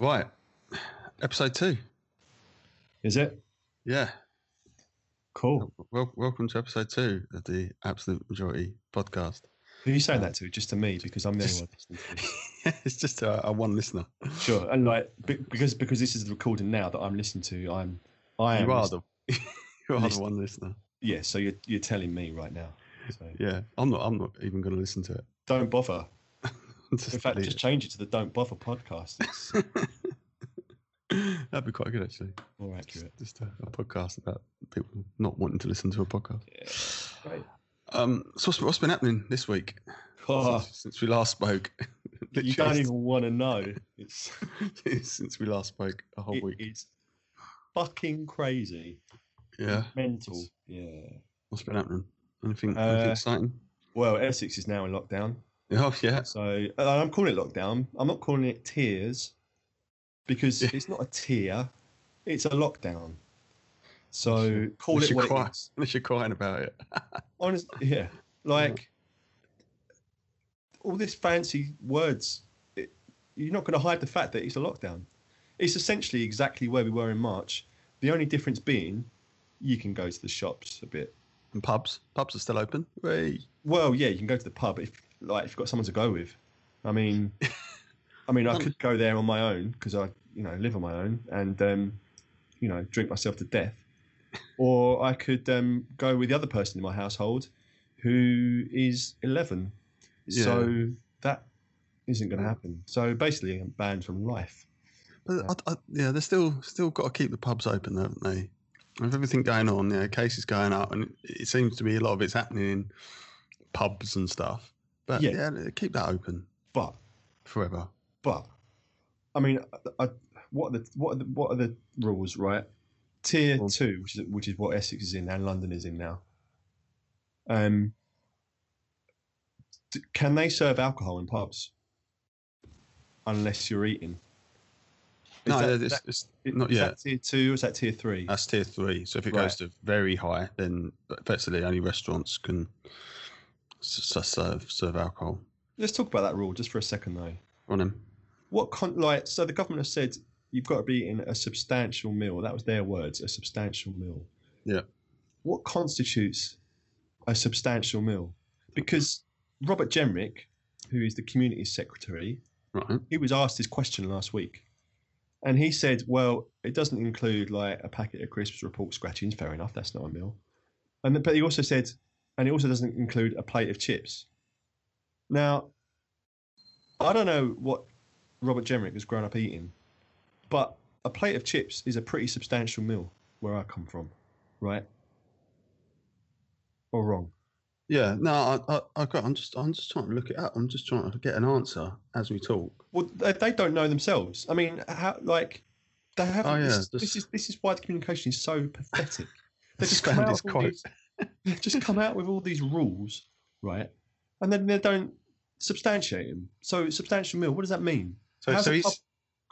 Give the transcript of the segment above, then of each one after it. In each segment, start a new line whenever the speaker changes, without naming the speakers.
Right. Episode two.
Is it?
Yeah.
Cool.
Well, welcome to episode two of the Absolute Majority podcast.
Who are you saying that to? Just to me, because I'm the only one listening to it.
it's just a, a one listener.
Sure. And like, because because this is the recording now that I'm listening to, I'm I am.
You are the you are the one listener.
yeah. So you're you're telling me right now. So
Yeah. I'm not. I'm not even going to listen to it.
don't bother.
Just
In fact, just change it to the Don't Bother podcast.
That'd be quite good actually.
more accurate.
Just a, a podcast about people not wanting to listen to a podcast.
Yeah. Great.
Um. So what's, what's been happening this week
Oh,
since, since we last spoke?
you don't even want to know. It's
since we last spoke a whole
it
week.
is fucking crazy.
Yeah.
Mental. Yeah.
What's been happening? Anything,
Uh,
anything exciting?
Well, Essex is now in lockdown.
Oh yeah.
So I'm calling it lockdown. I'm not calling it tears because
Yeah.
it's not a tear, it's a lockdown. So call
unless
it what
cry-
it is.
Unless you're crying about it.
Honestly, yeah. Like all this fancy words, it, you're not going to hide the fact that it's a lockdown. It's essentially exactly where we were in March. The only difference being you can go to the shops a bit.
And pubs. Pubs are still open. Hey.
Well, yeah, you can go to the pub if like if you've got someone to go with. I mean, I mean, I could go there on my own because I, you know, live on my own and um, you know, drink myself to death, or I could um, go with the other person in my household who is eleven. So that isn't going to happen. So basically, I'm banned from life.
But I, I, yeah, they're still still got to keep the pubs open, haven't they? With everything going on, yeah, cases going up, and it seems to be a lot of it's happening in pubs and stuff. But
Yeah.
yeah, keep that open
But
forever.
But I mean, I, I, what are the what are the, what are the rules, right? Tier
Well-
two, which is which is what Essex is in and London is in now. Um, d- can they serve alcohol in pubs unless you're eating? Is
No,
that-
it's,
that-
it's
is
not
that
yet.
tier two or is that tier three?
That's tier three. So if it
Right.
goes to very high, then effectively only restaurants can serve serve alcohol
Let's talk about that rule just for a second, though.
on him.
What con- like so the government has said you've got to be eating a substantial meal. That was their words, a substantial meal.
Yeah.
What constitutes a substantial meal? Because Robert Jenrick, who is the community secretary,
Right.
he was asked this question last week. And he said, well, it doesn't include like a packet of crisps or pork scratchings. Fair enough, that's not a meal. And but he also said, and it also doesn't include a plate of chips. Now, I don't know what Robert Jenrick has grown up eating, but a plate of chips is a pretty substantial meal where I come from, right? Or wrong?
Yeah. No, I, I, I got. I'm just. I'm just trying to look it up. I'm just trying to get an answer as we talk.
Well, they, they don't know themselves. I mean, how like they have.
Oh, yeah,
this,
this-
this is this is why the communication is so pathetic. They're just come
Found
out
his quote.
these, they just come out with all these rules, right? And then they don't substantiate them. So substantial meal. What does that mean?
So,
How's
so he's.
pub-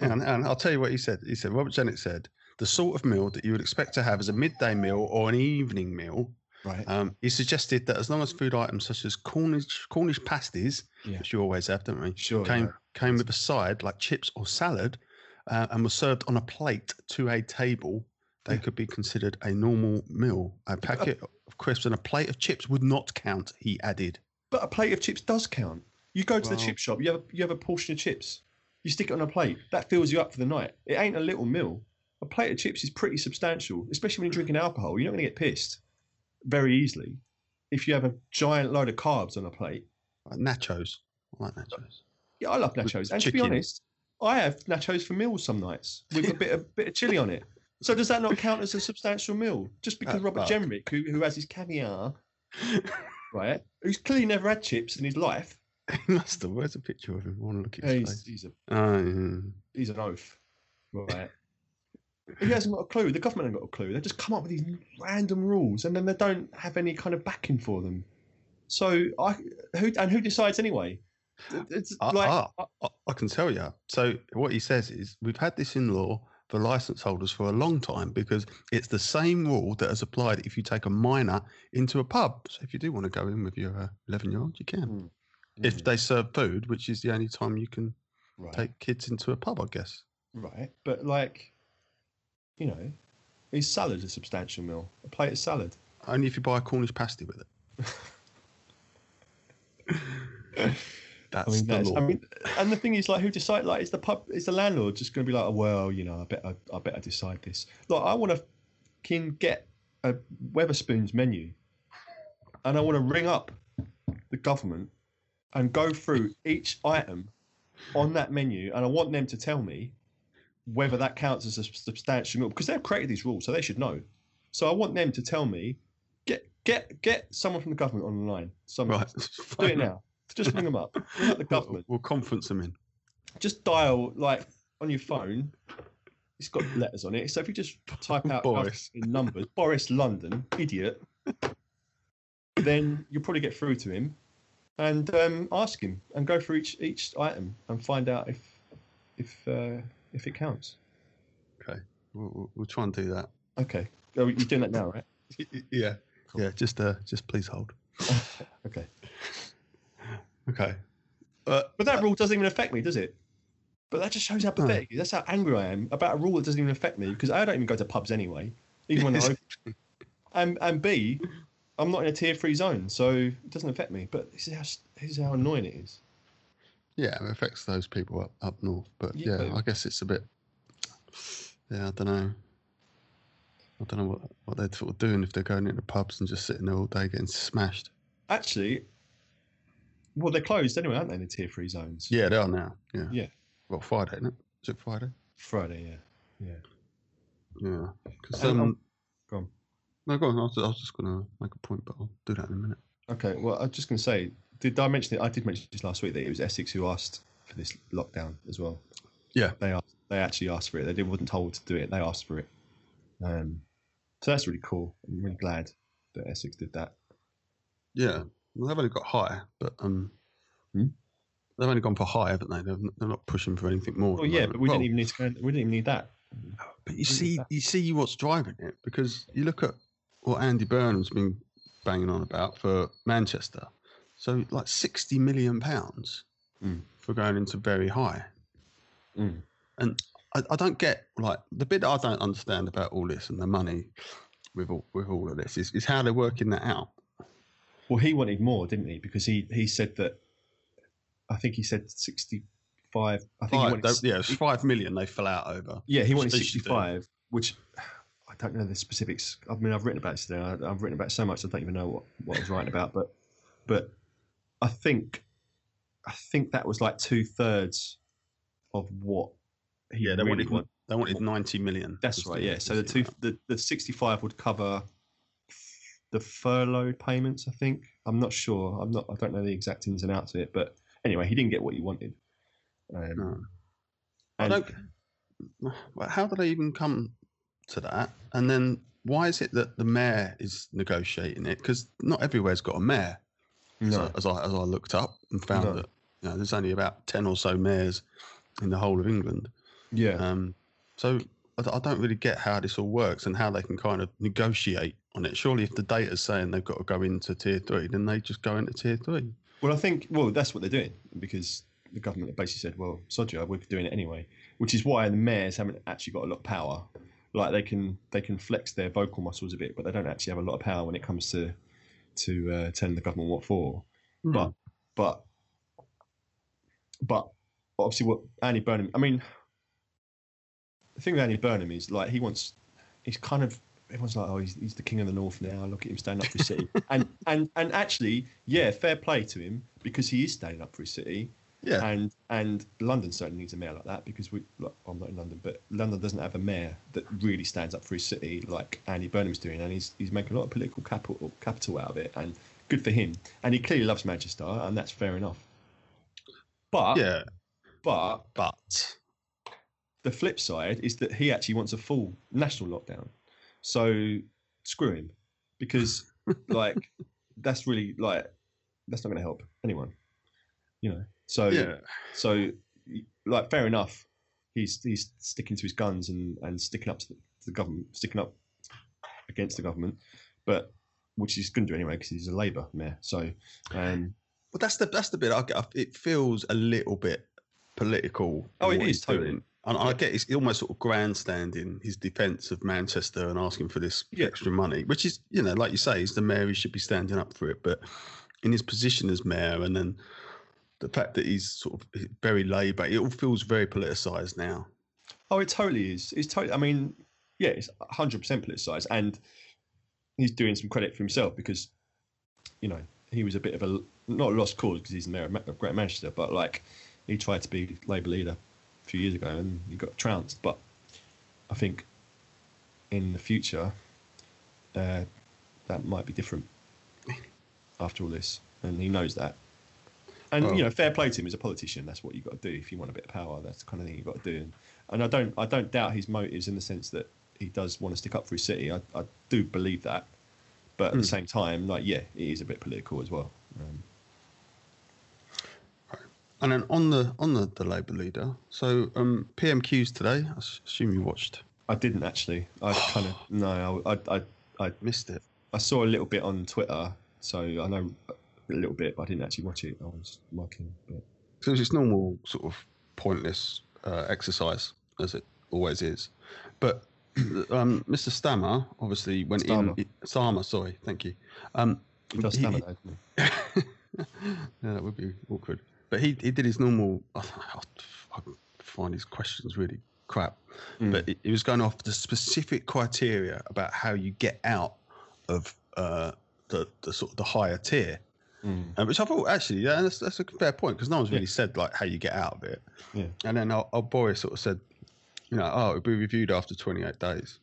Hang on, hang on, I'll tell you what he said. He said Robert Jenrick said the sort of meal that you would expect to have as a midday meal or an evening meal.
Right.
Um, he suggested that as long as food items such as Cornish Cornish pasties,
Yeah.
which you always have, don't we,
Sure.
came
yeah.
came with a side like chips or salad, uh, and was served on a plate to a table, they could be considered a normal meal. A uh, packet of crisps and a plate of chips would not count. He added.
But a plate of chips does count. You go to the chip shop. You have you have a portion of chips. You stick it on a plate. That fills you up for the night. It ain't a little meal. A plate of chips is pretty substantial, especially when you're drinking alcohol. You're not going to get pissed very easily if you have a giant load of carbs on a plate.
Like nachos. I like nachos.
Yeah, I love
With
nachos, and to be honest, I have nachos for meals some nights with a bit of bit of chili on it. So does that not count as a substantial meal? Just because
That
Robert
fuck.
Jenrick, who, who has his caviar, right, who's clearly never had chips in his life,
he must have. Where's a picture of him? I want to look at his
he's,
face.
he's a
Oh, yeah.
he's an oath, right? he hasn't got a clue. The government hasn't got a clue. They just come up with these random rules, and then they don't have any kind of backing for them. So I who and who decides anyway? It's
Ah,
like
ah, I, I can tell you. So what he says is, we've had this in law for license holders for a long time because it's the same rule that has applied if you take a minor into a pub. So if you do want to go in with your eleven-year-old, you can.
Mm.
If they serve food, which is the only time you can
right.
take kids into a pub, I guess.
Right, but like, you know, is salad a substantial meal? A plate of salad?
Only if you buy a Cornish pasty with it. That's
I mean,
the
that's. I mean, and the thing is, like, who decide? Like, is the pub, is the landlord just going to be like, oh, well, you know, I bet, I, I better decide this. Like, I want to can get a Wetherspoons menu, and I want to ring up the government and go through each item on that menu, and I want them to tell me whether that counts as a substantial meal because they've created these rules, so they should know. So I want them to tell me. Get get get someone from the government on the line. Someone,
right.
do it now. Just ring them up. Ring up the
We'll,
government
we'll conference them in.
just dial like on your phone. It's got letters on it. So if you just type out
Boris.
in numbers, Boris London, idiot, then you'll probably get through to him and um, ask him and go through each each item and find out if if uh, if it counts.
We'll, we'll, we'll try and do that.
Okay, oh, you're doing that now, right?
Yeah.
Cool.
Yeah. Just uh, just please hold.
Okay,
Okay. Uh,
but that rule doesn't even affect me, does it? But that just shows how pathetic. That's how angry I am about a rule that doesn't even affect me because I don't even go to pubs anyway, even when they're open. And and B, I'm not in a tier three zone, so it doesn't affect me. But this is how this is how annoying it is.
yeah, it affects those people up, up north. But
Yeah,
yeah, I guess it's a bit. Yeah, I don't know. I don't know what, what they're sort of doing if they're going into pubs and just sitting there all day getting smashed.
Actually, well, they're closed anyway, aren't they? In the tier three zones.
Yeah, they are now. Yeah.
Yeah.
Well, Friday, isn't it? Is it Friday?
Friday, yeah, yeah.
Yeah. Because um,
um, go on.
no, go on. I was, I was just going to make a point, but I'll do that in a minute.
Okay, well, I was just going to say, did I mention it? I did mention this last week that it was Essex who asked for this lockdown as well.
Yeah.
they asked, they actually asked for it. They didn't, wasn't told to do it. They asked for it. Um, so that's really cool. I'm really glad that Essex did that.
Yeah. Well, they've only got high, but um,
Hmm?
they've only gone for high, haven't they? They're, they're not pushing for anything more.
Well, yeah,
moment.
but we
Well,
didn't even need to. Go, we didn't even need that.
But you see, you see what's driving it because you look at what Andy Burnham's been banging on about for Manchester. So, like sixty million pounds
Mm.
for going into very high.
Mm.
And I, I don't get like the bit I don't understand about all this and the money with all, with all of this is, is how they're working that out.
Well, he wanted more, didn't he? Because he he said that. I think he said sixty-five. I think he
Five,
wanted.
they- yeah, it's five million they fell out over.
Yeah, he wanted
They should do.
65, which I don't know the specifics. I mean, I've written about this today. I, I've written about so much I don't even know what, what I was writing about. But but I think I think that was like two thirds of what he
Yeah, they
really
wanted they wanted ninety million.
That's right. Yeah. So the
the
two the, the 65 would cover the furlough payments. I think. I'm not sure. I'm not. I don't know the exact ins and outs of it. But anyway, he didn't get what he wanted. Um,
No. I don't. How did I even come to that? And then why is it that the mayor is negotiating it? Because not everywhere's got a mayor.
no.
So, as I as I looked up and found
No.
that you know, there's only about ten or so mayors in the whole of England.
yeah.
Um, so I, don't really get how this all works and how they can kind of negotiate on it. Surely, if the data's saying they've got to go into tier three, then they just go into tier three.
Well, I think well that's what they're doing because the government basically said, "Well, Sodja, we're doing it anyway," which is why the mayors haven't actually got a lot of power. Like they can they can flex their vocal muscles a bit, but they don't actually have a lot of power when it comes to to uh, telling the government what for. But but but obviously, what Andy Burnham. I mean, the thing with Andy Burnham is like he wants. He's kind of everyone's like, oh, he's, he's the king of the north now. Look at him standing up for his city. and and and actually, yeah, fair play to him because he is standing up for his city.
yeah,
And and London certainly needs a mayor like that because we. Look, I'm not in London, but London doesn't have a mayor that really stands up for his city like Andy Burnham's doing, and he's he's making a lot of political capital capital out of it, and good for him. And he clearly loves Manchester, and that's fair enough. But
yeah,
but
but
the flip side is that he actually wants a full national lockdown. So screw him, because like that's really like that's not going to help anyone, you know. So
yeah,
so like fair enough, he's he's sticking to his guns and and sticking up to the, to the government, sticking up against the government, but which he's going to do anyway because he's a Labour mayor. So um,
But that's the that's the bit I get. It feels a little bit political.
Oh,
it is
it
what
is, totally.
And I get he's almost sort of grandstanding his defence of Manchester and asking for this
Yeah.
extra money, which is, you know, like you say, he's the mayor, he should be standing up for it. But in his position as mayor, and then the fact that he's sort of very Labour, it all feels very politicised now.
Oh, it totally is. It's totally. I mean, yeah, it's hundred percent politicised, and he's doing some credit for himself because, you know, he was a bit of a not a lost cause because he's the mayor of Greater Manchester, but like he tried to be Labour leader few years ago and he got trounced. But I think in the future, uh, that might be different after all this, and he knows that. And
Well-
you know, fair play to him as a politician. That's what you have got to do if you want a bit of power. That's the kind of thing you have got to do. And, and I don't, I don't doubt his motives in the sense that he does want to stick up for his city. I, I do believe that, but at
Hmm.
the same time, like, yeah, it is a bit political as well. Um,
And then on the on the, the Labour leader, so um, PMQs today. I assume you watched,
I didn't actually. I kind of no. I, I, I,
missed it.
I saw a little bit on Twitter, so I know a little bit, but I didn't actually watch it. I was working, but
So it's just normal sort of pointless uh, exercise as it always is. But um, Mr. Stammer obviously went in. Stammer, sorry, thank you. Um,
he does stammer,
he-
though,
yeah, that would be awkward. But he he did his normal. I, I find his questions really crap.
Mm.
But he, was going off the specific criteria about how you get out of uh, the the sort of the higher tier.
Mm.
Which I thought actually, yeah, that's, that's a fair point because no one's really
Yeah.
said like how you get out of it.
Yeah.
And then our, our boy sort of said, you know, oh, it'll be reviewed after 28 days.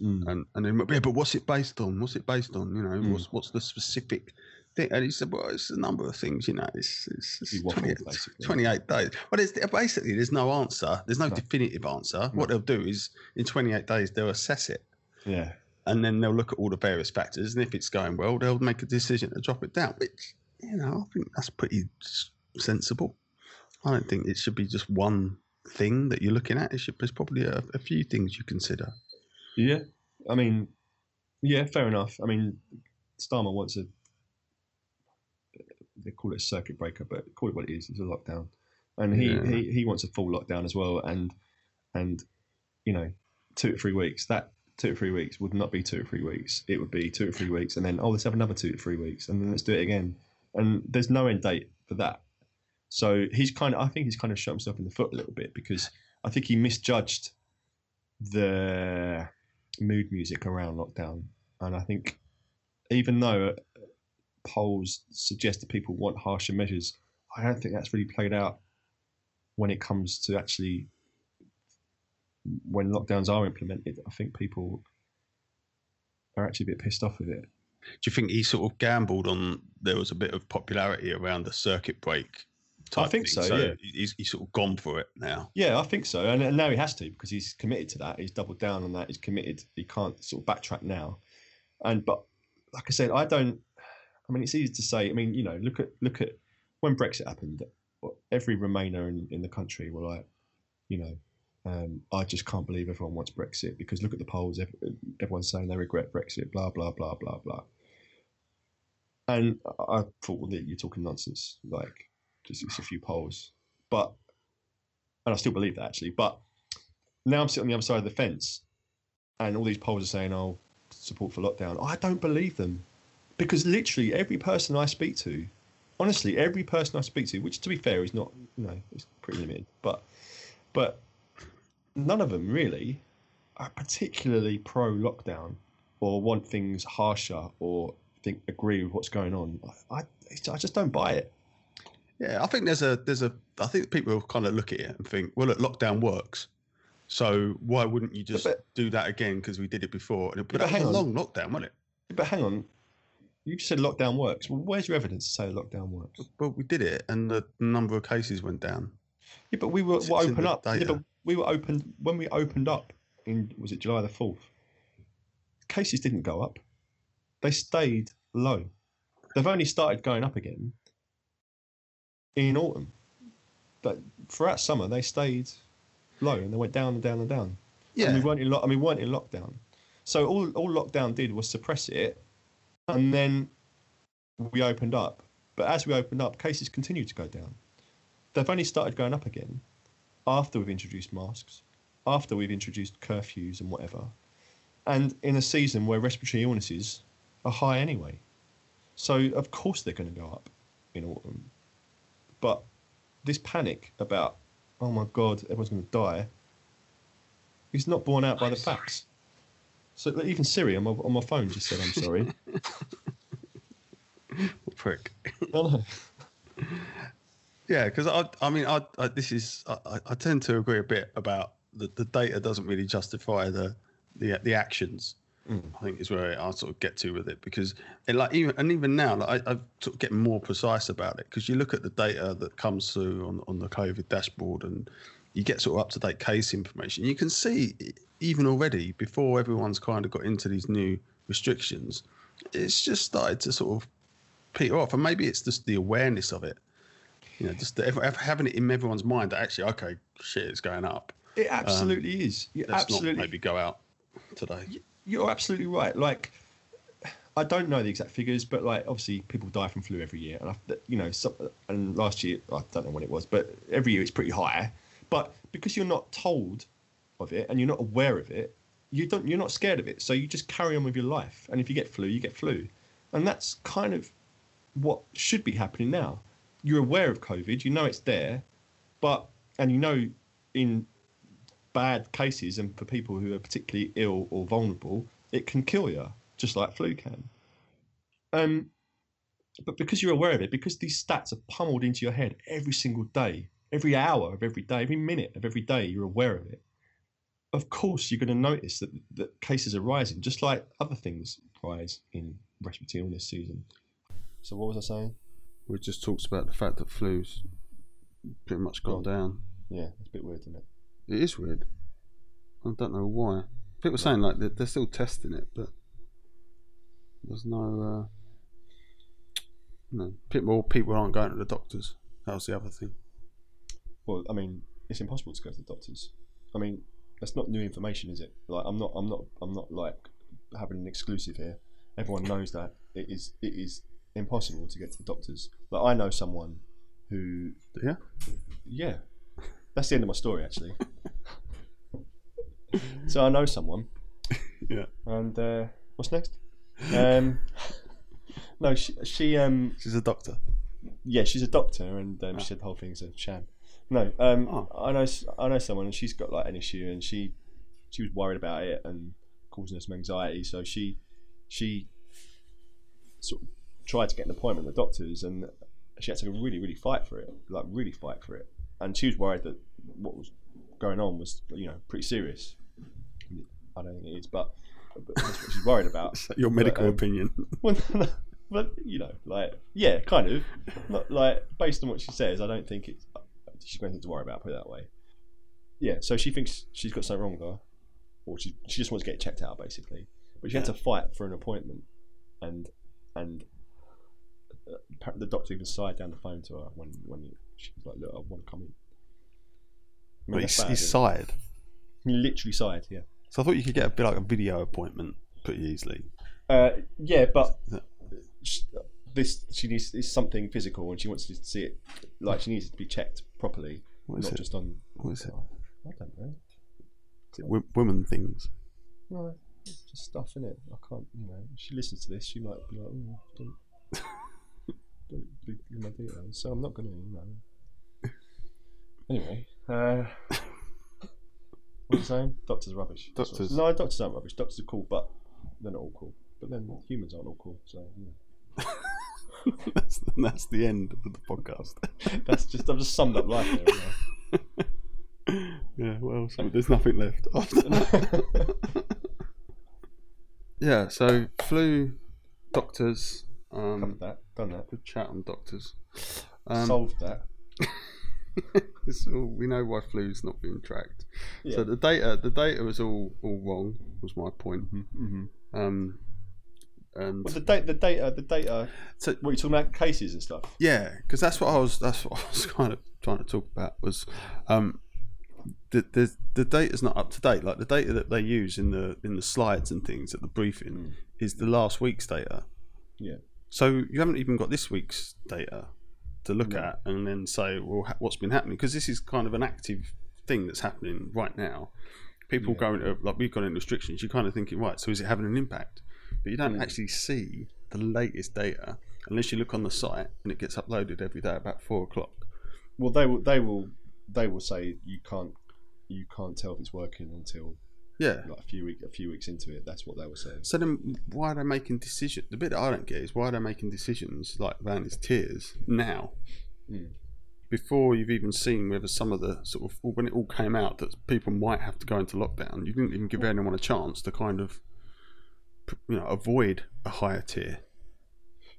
Mm.
And and then yeah, but what's it based on? What's it based on? You know,
Mm.
what's what's the specific he said, well, it's a number of things. You know, it's, it's, it's
He waffled,
28, 28 days. But it's basically there's no answer. There's no,
No.
definitive answer.
No.
What they'll do is in 28 days they'll assess it.
Yeah.
And then they'll look at all the various factors, and if it's going well, they'll make a decision to drop it down. Which, you know, I think that's pretty sensible. I don't think it should be just one thing that you're looking at. It should there's probably a, a few things you consider.
Yeah, I mean, yeah, fair enough. I mean, Starmer wants a they call it a circuit breaker, but call it what it is. It's a lockdown, and he,
Yeah.
he he wants a full lockdown as well. And and you know, two or three weeks. That two or three weeks would not be two or three weeks. It would be two or three weeks, and then oh, let's have another two or three weeks, and then let's do it again. And there's no end date for that. So he's kind of, I think he's kind of shot himself in the foot a little bit because I think he misjudged the mood music around lockdown. And I think even though polls suggest that people want harsher measures, I don't think that's really played out when it comes to actually when lockdowns are implemented. I think people are actually a bit pissed off with it.
Do you think he sort of gambled on there was a bit of popularity around the circuit break? Type
think
thing?
so, yeah.
He's, he's sort of gone for it now.
Yeah, I think so, and, and now he has to because he's committed to that. He's doubled down on that. He's committed. He can't sort of backtrack now. And but like I said, I don't. I mean, it's easy to say. I mean, you know, look at look at when Brexit happened. Every Remainer in, in the country were like, you know, um, I just can't believe everyone wants Brexit because look at the polls. Everyone's saying they regret Brexit. Blah blah blah blah blah. And I thought, well, you're talking nonsense. Like, just it's a few polls, but and I still believe that actually. But now I'm sitting on the other side of the fence, and all these polls are saying, "Oh, support for lockdown." I don't believe them because literally every person I speak to, honestly, every person I speak to, which to be fair is not, you know, it's pretty limited, but but none of them really are particularly pro lockdown or want things harsher or think agree with what's going on. I I, I just don't buy it.
Yeah, I think there's a there's a I think people kind of look at it and think, well, look, lockdown works, so why wouldn't you just
but-
do that again because we did it before? And it, but
but
that was a
on.
long lockdown, wasn't it?
But hang on, you just said lockdown works. Well, where's your evidence to say lockdown works?
Well, we did it, and the number of cases went down.
Yeah, but we were, open up. Yeah, but we were open when we opened up in was it July the fourth? Cases didn't go up; they stayed low. They've only started going up again in autumn, but throughout summer they stayed low and they went down and down and down.
Yeah,
And we weren't in lo- and we weren't in lockdown. So all all lockdown did was suppress it, and then we opened up. But as we opened up, cases continued to go down. They've only started going up again, after we've introduced masks, after we've introduced curfews and whatever, and in a season where respiratory illnesses are high anyway. So of course they're going to go up in autumn. But this panic about, oh my god, everyone's going to die, is not borne out by
I'm
the
sorry.
facts. So even Siri on my, on my phone just said, I'm sorry.
Prick.
I.
Yeah, because I, I mean, I, I this is, I, I- I tend to agree a bit about the, the data doesn't really justify the, the, the actions.
Mm.
I think is where I sort of get to with it because, it like even and even now, like I, I'm sort of getting more precise about it because you look at the data that comes through on on the COVID dashboard and you get sort of up to date case information. You can see even already before everyone's kind of got into these new restrictions, it's just started to sort of peter off, and maybe it's just the awareness of it. You know, just the, having it in everyone's mind that actually, okay, shit, it's going up.
It absolutely um, is. You
Let's
absolutely
not maybe go out today.
You're absolutely right. Like, I don't know the exact figures, but like, obviously, people die from flu every year, and I, you know, some, and last year I don't know when it was, but every year it's pretty high. But because you're not told of it and you're not aware of it, you don't, you're not scared of it, so you just carry on with your life. And if you get flu, you get flu, and that's kind of what should be happening now. You're aware of COVID, you know it's there, but and you know in bad cases and for people who are particularly ill or vulnerable, it can kill you, just like flu can. Um, but because you're aware of it, because these stats are pummeled into your head every single day, every hour of every day, every minute of every day, you're aware of it. Of course, you're going to notice that, that cases are rising, just like other things rise in respiratory illness season. So, what was I saying?
We just talked about the fact that flu's pretty much gone down.
Yeah, it's a bit weird, isn't it?
It is weird. I don't know why. People are saying like they're, they're still testing it, but there's no. Uh, no, more people aren't going to the doctors. That was the other thing.
Well, I mean, it's impossible to go to the doctors. I mean, that's not new information, is it? Like, I'm not, I'm not, I'm not like having an exclusive here. Everyone knows that it is, it is impossible to get to the doctors. Like, I know someone who,
Yeah.
yeah, that's the end of my story actually. so I know someone,
Yeah.
and uh, what's next? Um, no, she, she, um,
She's a doctor.
yeah, she's a doctor, and um,
Ah.
she said the whole thing's a sham. No, um,
Oh.
I know, I know someone, and she's got like an issue, and she, she was worried about it and causing her some anxiety. So she, she, sort of tried to get an appointment with the doctors, and she had to really, really fight for it, like really fight for it. And she was worried that what was going on was, you know, pretty serious. I don't think it is, but, but that's what she's worried about.
Your medical
um,
opinion?
Well, no, but you know, like yeah, kind of. Not like based on what she says, I don't think it's she's got anything to worry about. Put it that way. Yeah, so she thinks she's got something wrong with her, or she she just wants to get it checked out, basically. But she had to fight for an appointment, and and uh, apparently the doctor even sighed down the phone to her when when she was like, "Look, I want to come in." I mean,
But
that's
he's,
bad,
he's
isn't it?
side.
He literally sighed. Yeah.
So I thought you could get a bit like a video appointment pretty easily.
Uh, yeah, but this she needs is something physical, and she wants to see it. Like she needs it to be checked properly,
What is
not
it?
just on.
What is it?
I don't know.
Is it wo- women things?
No, it's just stuff in it. I can't. You know, if she listens to this, she might be like, oh, "Don't, don't give my details." So I'm not going to. You know. Anyway, uh, what are you saying? Doctors are rubbish. That's what-
Doctors.
No, doctors aren't rubbish. Doctors are cool, but they're not all cool. But then humans aren't all cool. So you know.
that's, that's the end of the podcast.
That's just I've just summed up life there.
yeah, well, there's nothing left after that. yeah, so flu, doctors, um,
Covered that, done that,
good chat on doctors. Um,
solved that.
it's all, we know why flu's not being tracked.
Yeah.
So the data, the data was all all wrong. Was my point.
mm-hmm.
Um, and
Well, the data, the data, the data.
so
What you talking about? Cases and stuff.
Yeah, because that's what I was. That's what I was kind of trying to talk about was, um, the the the data's not up to date. Like the data that they use in the in the slides and things at the briefing
Mm.
is the last week's data.
Yeah.
So you haven't even got this week's data to look
No.
at and then say, well, ha- what's been happening? Because this is kind of an active thing that's happening right now. People
Yeah.
going to, like we've gone into restrictions. You're kind of thinking, right? So is it having an impact? But you don't
Mm.
actually see the latest data unless you look on the site and it gets uploaded every day about four o'clock.
Well, they will. They will. They will say you can't. You can't tell if it's working until
Yeah.
like a few week, a few weeks into it. That's what they were saying.
So then, why are they making decisions? The bit that I don't get is why are they making decisions like around these tiers now,
Mm.
before you've even seen whether some of the sort of when it all came out that people might have to go into lockdown. You didn't even give anyone a chance to kind of, you know, avoid a higher tier.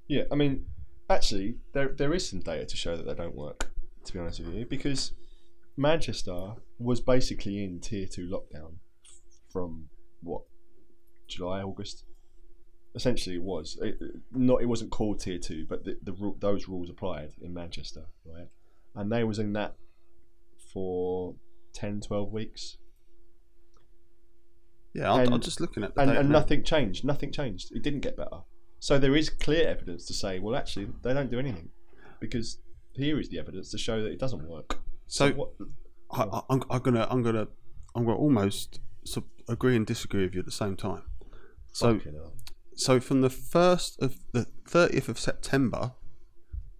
Yeah, I mean, actually, there there is some data to show that they don't work. To be honest with you, because Manchester was basically in tier two lockdown from what July, August. Essentially, it was it, not. It wasn't called tier two, but the, the those rules applied in Manchester, right? And they was in that for 10, 12 weeks,
Yeah, I'm, I'm just looking at the
and, and nothing changed. Nothing changed. It didn't get better. So there is clear evidence to say, well, actually, they don't do anything, because here is the evidence to show that it doesn't work.
So
what?
I, I'm gonna, I'm gonna, I'm gonna almost sub- agree and disagree with you at the same time. So, so from the first of the 30th of September,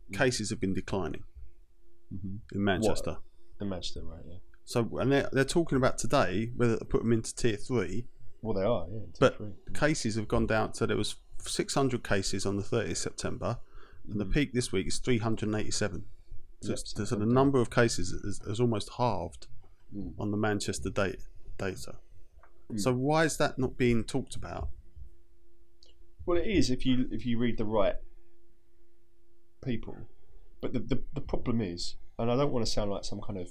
Mm.
cases have been declining
Mhm.
in Manchester.
in Manchester, right? Yeah.
So, and they're, they're talking about today whether to put them into tier three.
Well, they are. Yeah. tier
But
three.
cases have gone down. So there was 600 cases on the 30th of September, and the
Mm.
peak this week is 387. So,
Yep, so
the number of cases is, is almost halved
Mm.
on the Manchester data. data.
Mm.
So why is that not being talked about?
Well, it is if you if you read the right people. But the, the, the problem is, and I don't want to sound like some kind of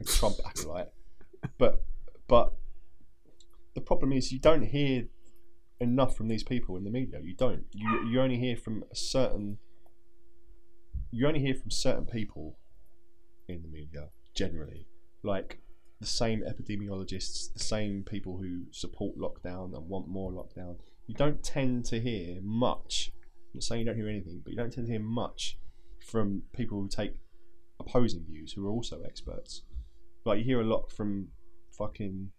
a Trump acolyte, but but the problem is you don't hear enough from these people in the media. You don't. You you only hear from a certain. You only hear from certain people in the media generally, like the same epidemiologists, the same people who support lockdown and want more lockdown. You don't tend to hear much. I'm not saying you don't hear anything, but you don't tend to hear much from people who take opposing views, who are also experts. Like you hear a lot from fucking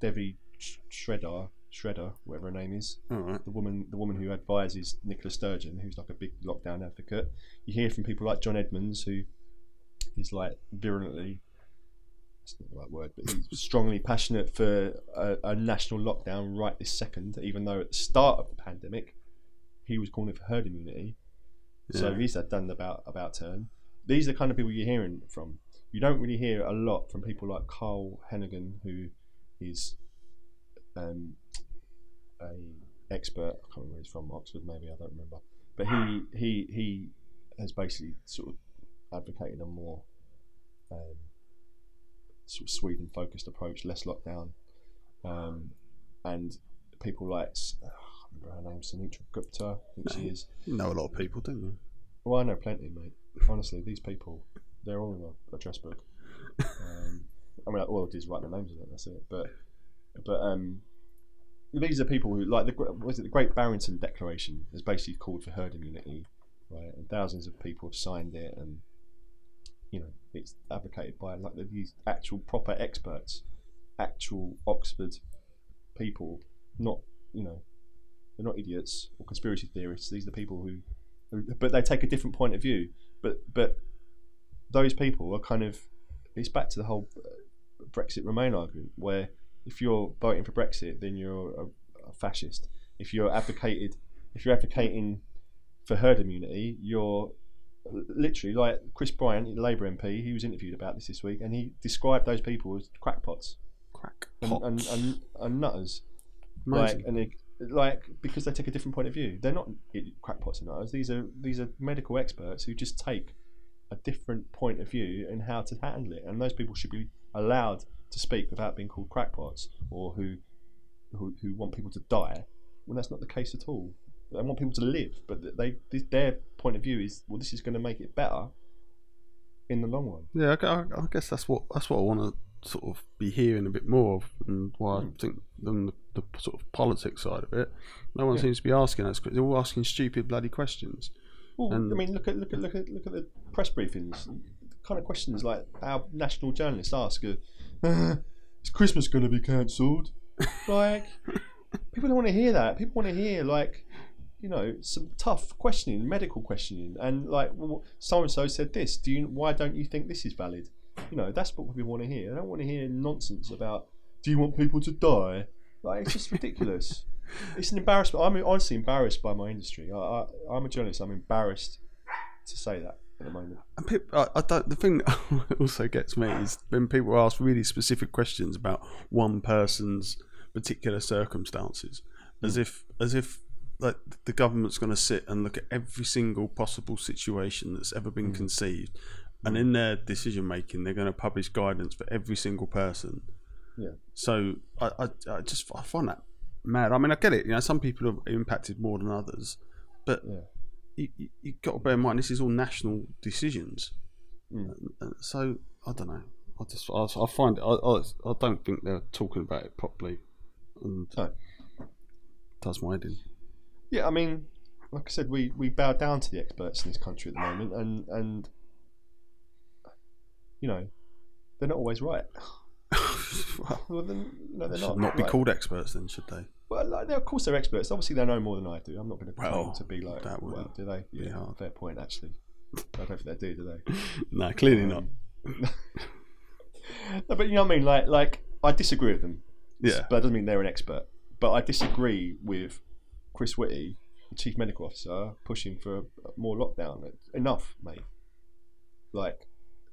Devi Sh- Shredder, Shredder, whatever her name is,
All right.
the woman, the woman who advises Nicola Sturgeon, who's like a big lockdown advocate. You hear from people like John Edmunds, who is like virulently. It's not the right word, but he's strongly passionate for a, a national lockdown right this second. Even though at the start of the pandemic, he was calling for herd immunity. So
Yeah.
he's done about about turn. These are the kind of people you're hearing from. You don't really hear a lot from people like Carl Heneghan, who is um, a expert. I can't remember where he's from, Oxford maybe. I don't remember. But he he he has basically sort of advocated a more um, sort of Sweden focused approach, less lockdown, um, and people like s- I can't remember her name, Sunetra Gupta. I think she is.
You know a lot of people, don't you?
Well, I know plenty, mate. Honestly, these people, they're all in a address book. Um, I mean, all I do is write their names of it. That's it. But, but um, these are people who like the was it the Great Barrington Declaration has basically called for herd immunity, right? And thousands of people have signed it, and you know it's advocated by like these actual proper experts, actual Oxford people, not you know they're not idiots or conspiracy theorists. These are the people who but they take a different point of view. But but those people are kind of it's back to the whole uh, Brexit Remain argument, where if you're voting for Brexit, then you're a, a fascist. If you're advocated, if you're advocating for herd immunity, you're literally like Chris Bryant, the Labour MP. He was interviewed about this this week, and he described those people as crackpots
Crack
and, and, and, and nutters
Amazing.
like and they, like because they take a different point of view. They're not crackpots and others. These are these are medical experts who just take a different point of view and how to handle it. And those people should be allowed to speak without being called crackpots or who who, who want people to die. When that's not the case at all. They want people to live, but they this, their point of view is well, this is going to make it better in the long run.
Yeah, I, I, guess that's what that's what I want to sort of be hearing a bit more of, and why
Hmm.
I think them the, the sort of politics side of it. No one
Yeah.
seems to be asking us. They're all asking stupid bloody questions.
Well,
And-
I mean, look at look at look at look at the press briefings. kind of questions like our national journalists ask. Uh, "Uh, is Christmas going to be cancelled? Like, people don't want to hear that. People want to hear like, you know, some tough questioning, medical questioning, and like, well, so and so said this. Do you? Why don't you think this is valid? You know, that's what people want to hear. I don't want to hear nonsense about. Do you want people to die? Like, it's just ridiculous. It's an embarrassment. I'm honestly embarrassed by my industry. I, I, I'm a journalist. I'm embarrassed to say that at the moment.
And people, I, I don't. The thing that also gets me is when people ask really specific questions about one person's particular circumstances, as if as if like the government's going to sit and look at every single possible situation that's ever been mm. conceived, and mm. in their decision making, they're going to publish guidance for every single person.
Yeah.
So I, I, I just I find that mad. I mean, I get it. You know, some people are impacted more than others, but
Yeah.
you, you, you've got to bear in mind this is all national decisions.
Mm.
So I don't know. I just I, I find I, I I don't think they're talking about it properly, and
No.
does my head in.
Yeah, I mean, like I said, we, we bow down to the experts in this country at the moment, and and you know, they're not always right.
well,
Well, then, know,
they should
not,
not be
right.
called experts then, should they?
Well, like, of course they're experts. Obviously, they know more than I do. I'm not going to claim
Well,
to be like,
that
well, do they? Yeah,
hard.
fair point. Actually, I don't think they do, do they?
No, clearly not.
Um, no, but you know what I mean. Like, like I disagree with them.
Yeah.
but that doesn't mean they're an expert. But I disagree with Chris Whitty, the chief medical officer, pushing for more lockdown. Enough, mate. Like,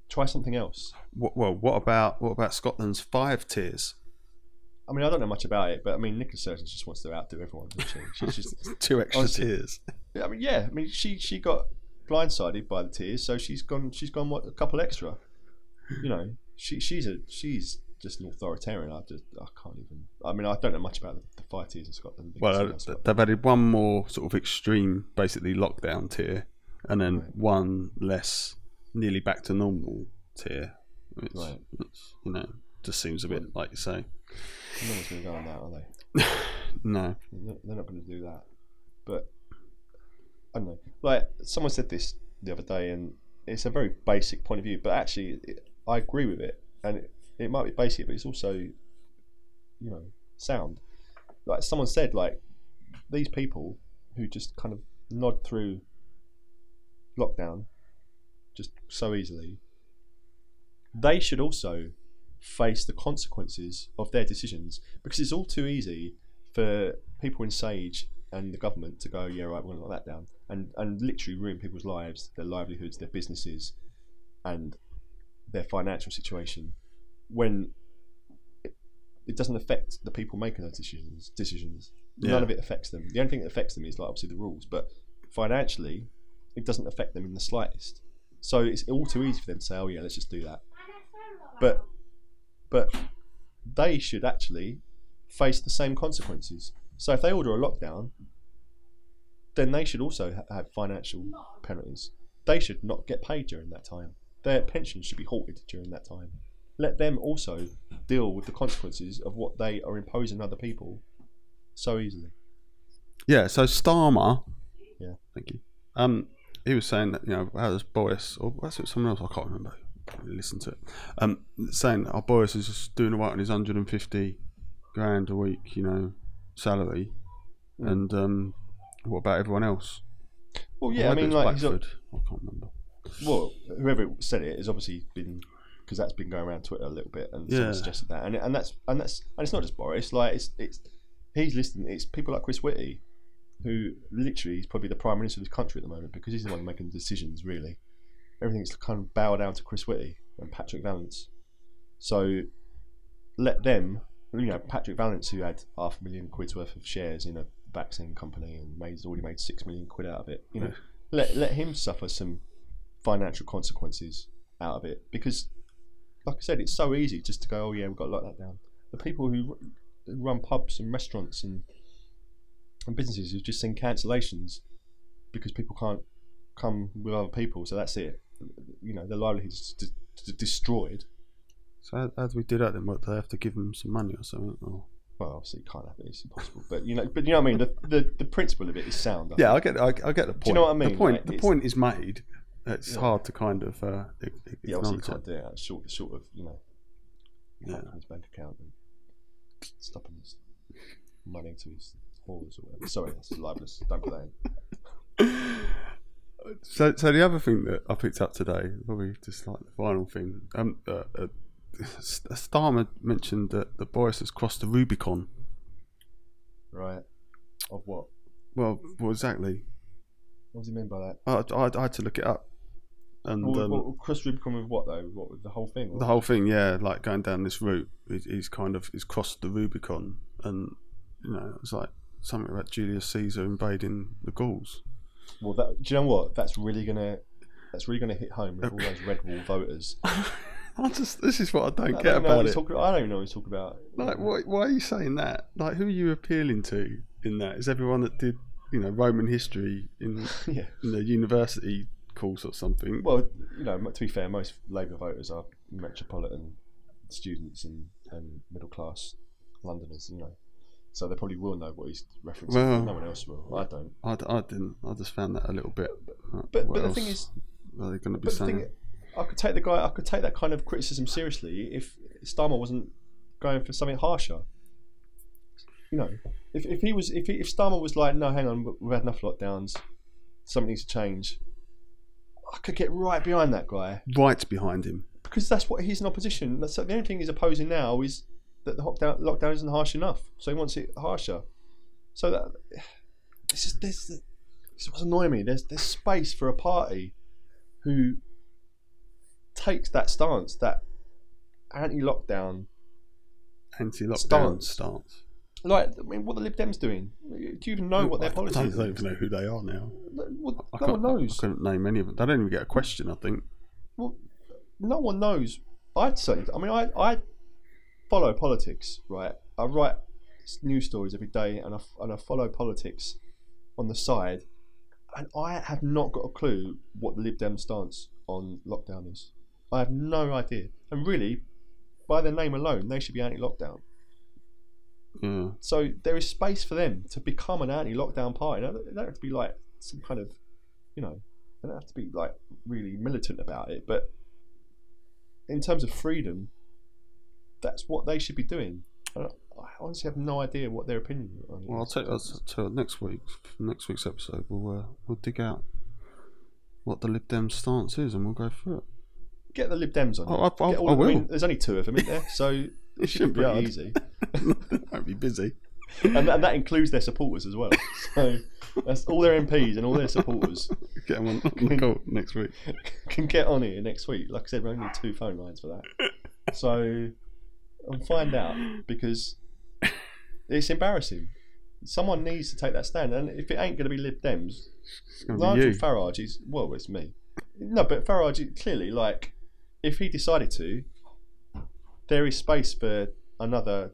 try something else.
Well, what about what about Scotland's five tiers?
I mean, I don't know much about it, but I mean, Nicola Sturgeon just wants to outdo everyone. Doesn't she? She's just.
Two extra
Honestly.
tiers.
I mean, yeah. I mean, she she got blindsided by the tiers, so she's gone. She's gone what a couple extra. You know, she she's a she's just an authoritarian. I just I can't even. I mean, I don't know much about the, the fire tiers in Scotland.
Well,
I'm uh, Scotland.
they've added one more sort of extreme, basically lockdown tier, and then
Right.
one less, nearly back to normal tier. Which,
Right.
which, you know, just seems a bit like you say.
no one's going to go on that, are they?
No.
They're not going to do that. But I don't know. Like someone said this the other day, and it's a very basic point of view, but actually, it, I agree with it. And it, it might be basic, but it's also, you know, sound. Like someone said, like these people who just kind of nod through lockdown just so easily, they should also face the consequences of their decisions because it's all too easy for people in Sage and the government to go, yeah, right, we're going to lock that down, and and literally ruin people's lives, their livelihoods, their businesses, and their financial situation, when it, it doesn't affect the people making those decisions. Decisions,
Yeah.
none of it affects them. The only thing that affects them is like obviously the rules, but financially, it doesn't affect them in the slightest. So it's all too easy for them to say, oh yeah, let's just do that. But but they should actually face the same consequences. So if they order a lockdown, then they should also ha- have financial penalties. They should not get paid during that time. Their pensions should be halted during that time. Let them also deal with the consequences of what they are imposing on other people so easily.
Yeah, so Starmer.
Yeah.
Thank you. Um, he was saying that you know how does Boris or was it someone else? I can't remember. Listen to it. Um, saying our Boris is just doing all right on his 150 grand a week, you know, salary,
Mm.
and um, what about everyone else?
Well, yeah, I mean, like, he's,
Blackford. I can't remember.
well, whoever said it has obviously been because that's been going around Twitter a little bit, and
Yeah.
suggested that, and and that's and that's and it's not just Boris. Like it's it's he's listening. It's people like Chris Whitty, who literally is probably the prime minister of this country at the moment because he's the one making the decisions. Really, everything's kind of bow down to Chris Whitty and Patrick Vallance. So let them, you know, Patrick Vallance, who had half a million quid's worth of shares in a vaccine company and made has already made six million quid out of it. You know, let let him suffer some financial consequences out of it because, like I said, it's so easy just to go, oh yeah, we've got to lock that down. The people who who run pubs and restaurants and and businesses who've just seen cancellations because people can't come with other people, so that's it. You know, their livelihoods d- d- destroyed.
So how, how do we do that then? What do they have to give them some money or something? Or...
Well, obviously, can't have it; it's impossible. But you know, but you know what I mean. The the, the principle of it is sound. I
Yeah,
think.
I get I, I get the point.
Do you know what I mean?
The point
Like,
the point is made. it's
Yeah.
hard to kind of uh,
Yeah, obviously you can't do it. Short, short of you know,
Yeah.
his bank account and stopping his money to his whores or whatever. Sorry, that's libelous. Don't that in.
So, so the other thing that I picked up today, probably just like the final thing, um, uh, uh, Starmer mentioned that, the Boris has crossed the Rubicon.
Right. Of what?
Well, well, exactly.
What does he mean by that?
I, I, I had to look it up, and
Well,
um,
well, Chris Rubicon with what though? What with the whole thing?
the whole thing, yeah, like going down this route, he's, he's kind of he's crossed the Rubicon, and you know, it's like something about Julius Caesar invading the Gauls.
Well, that, do you know what? That's really gonna. That's really gonna hit home with all those red wall voters.
I just this is what I don't
I
get
don't,
about it.
talking, I don't even know what he's talking about.
Like, why, why are you saying that? Like, who are you appealing to in that? Is everyone that did, you know, Roman history in,
yeah.
in the university course or something?
Well, you know, to be fair, most Labour voters are metropolitan students and, and middle class Londoners, you know. So they probably will know what he's referencing.
Well-
no one else will. I don't.
I, I didn't. I just found that a little bit. uh,
But but the thing is,
are they going to be
but the
saying?
thing, I could take the guy. I could take that kind of criticism seriously if Starmer wasn't going for something harsher. You know, if, if he was if he, if Starmer was like, no, hang on, we've had enough lockdowns, something needs to change. I could get right behind that guy
right behind him.
because that's what he's in opposition. That's the only thing he's opposing now is that the lockdown, lockdown isn't harsh enough, so he wants it harsher. So that this is this, this is what's annoying me. There's there's space for a party who takes that stance, that anti-lockdown.
Anti-lockdown
Stance.
stance.
Like, I mean, what the Lib Dems doing? Do you even know what their policy?
I don't even know who they are now.
Well, no one knows.
I couldn't name any of them. They don't even get a question. I think.
Well, no one knows. I'd say. I mean, I I follow politics, right? I write news stories every day, and I and I follow politics on the side, and I have not got a clue what the Lib Dem stance on lockdown is. I have no idea. And really, by their name alone, they should be anti-lockdown.
Yeah.
So there is space for them to become an anti-lockdown party. Now, They don't have to be like some kind of, you know, they don't have to be like really militant about it. But in terms of freedom, that's what they should be doing. I honestly have no idea what their opinion on.
Well, I'll take that to next week. Next week's episode, we'll uh, we'll dig out what the Lib Dem stance is, and we'll go through it.
Get the Lib Dems on.
Oh,
it.
I- I-
all
I will.
mean, there's only two of them in there, so it should
shouldn't
be
hard.
easy.
Won't be busy.
And, and that includes their supporters as well. So that's all their MPs and all their supporters.
Get them on, on next week.
can get on here next week. Like I said, we're only two phone lines for that. So I'll find out because it's embarrassing. Someone needs to take that stand, and if it ain't going to be Lib Dems,
It's going to be
Nigel. Farage is well, it's me. No, but Farage clearly like, if he decided to, there is space for another.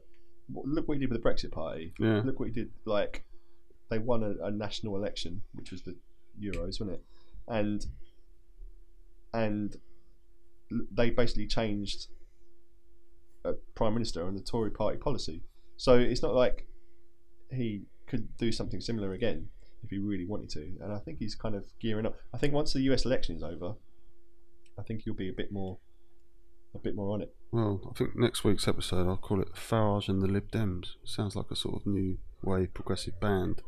Look what he did with the Brexit Party.
Yeah.
Look what he did. Like, they won a, a national election, which was the Euros, wasn't it? And and they basically changed prime minister and the Tory party policy. So it's not like he could do something similar again if he really wanted to. And I think he's kind of gearing up. I think once the US election is over, I think he'll be a bit more a bit more on it.
Well, I think next week's episode I'll call it Farage and the Lib Dems. Sounds like a sort of new wave progressive band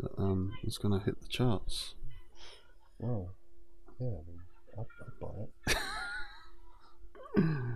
that um is going to hit the charts.
Wow. Yeah, I mean, I'd, I'd buy it.